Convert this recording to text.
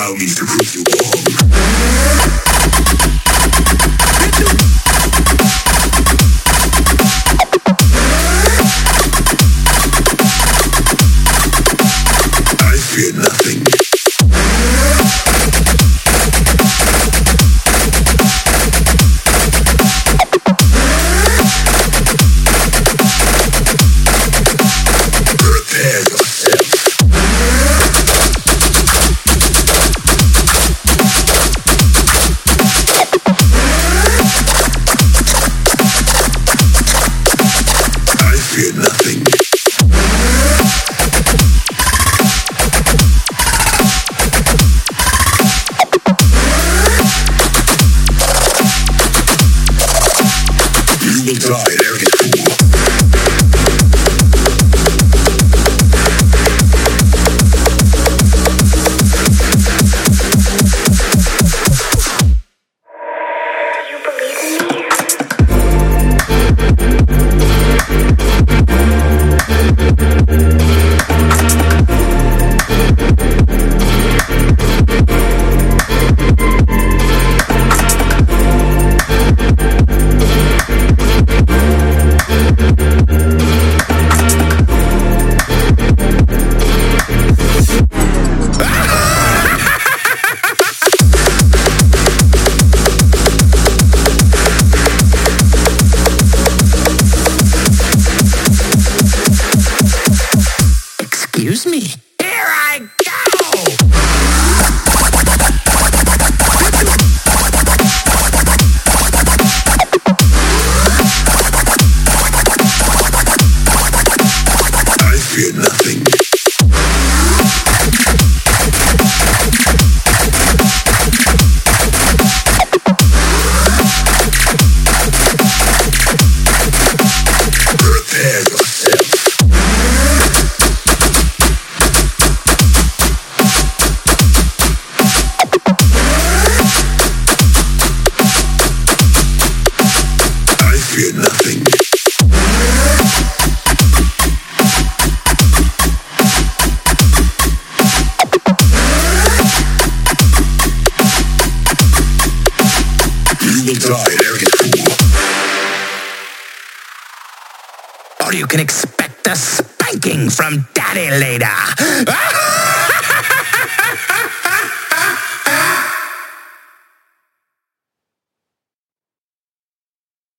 Allow me to prove you wrong. Nothing. Fear nothing. You will die, arrogant fear nothing. You will die, arrogant. Or you can expect a spanking from Daddy later.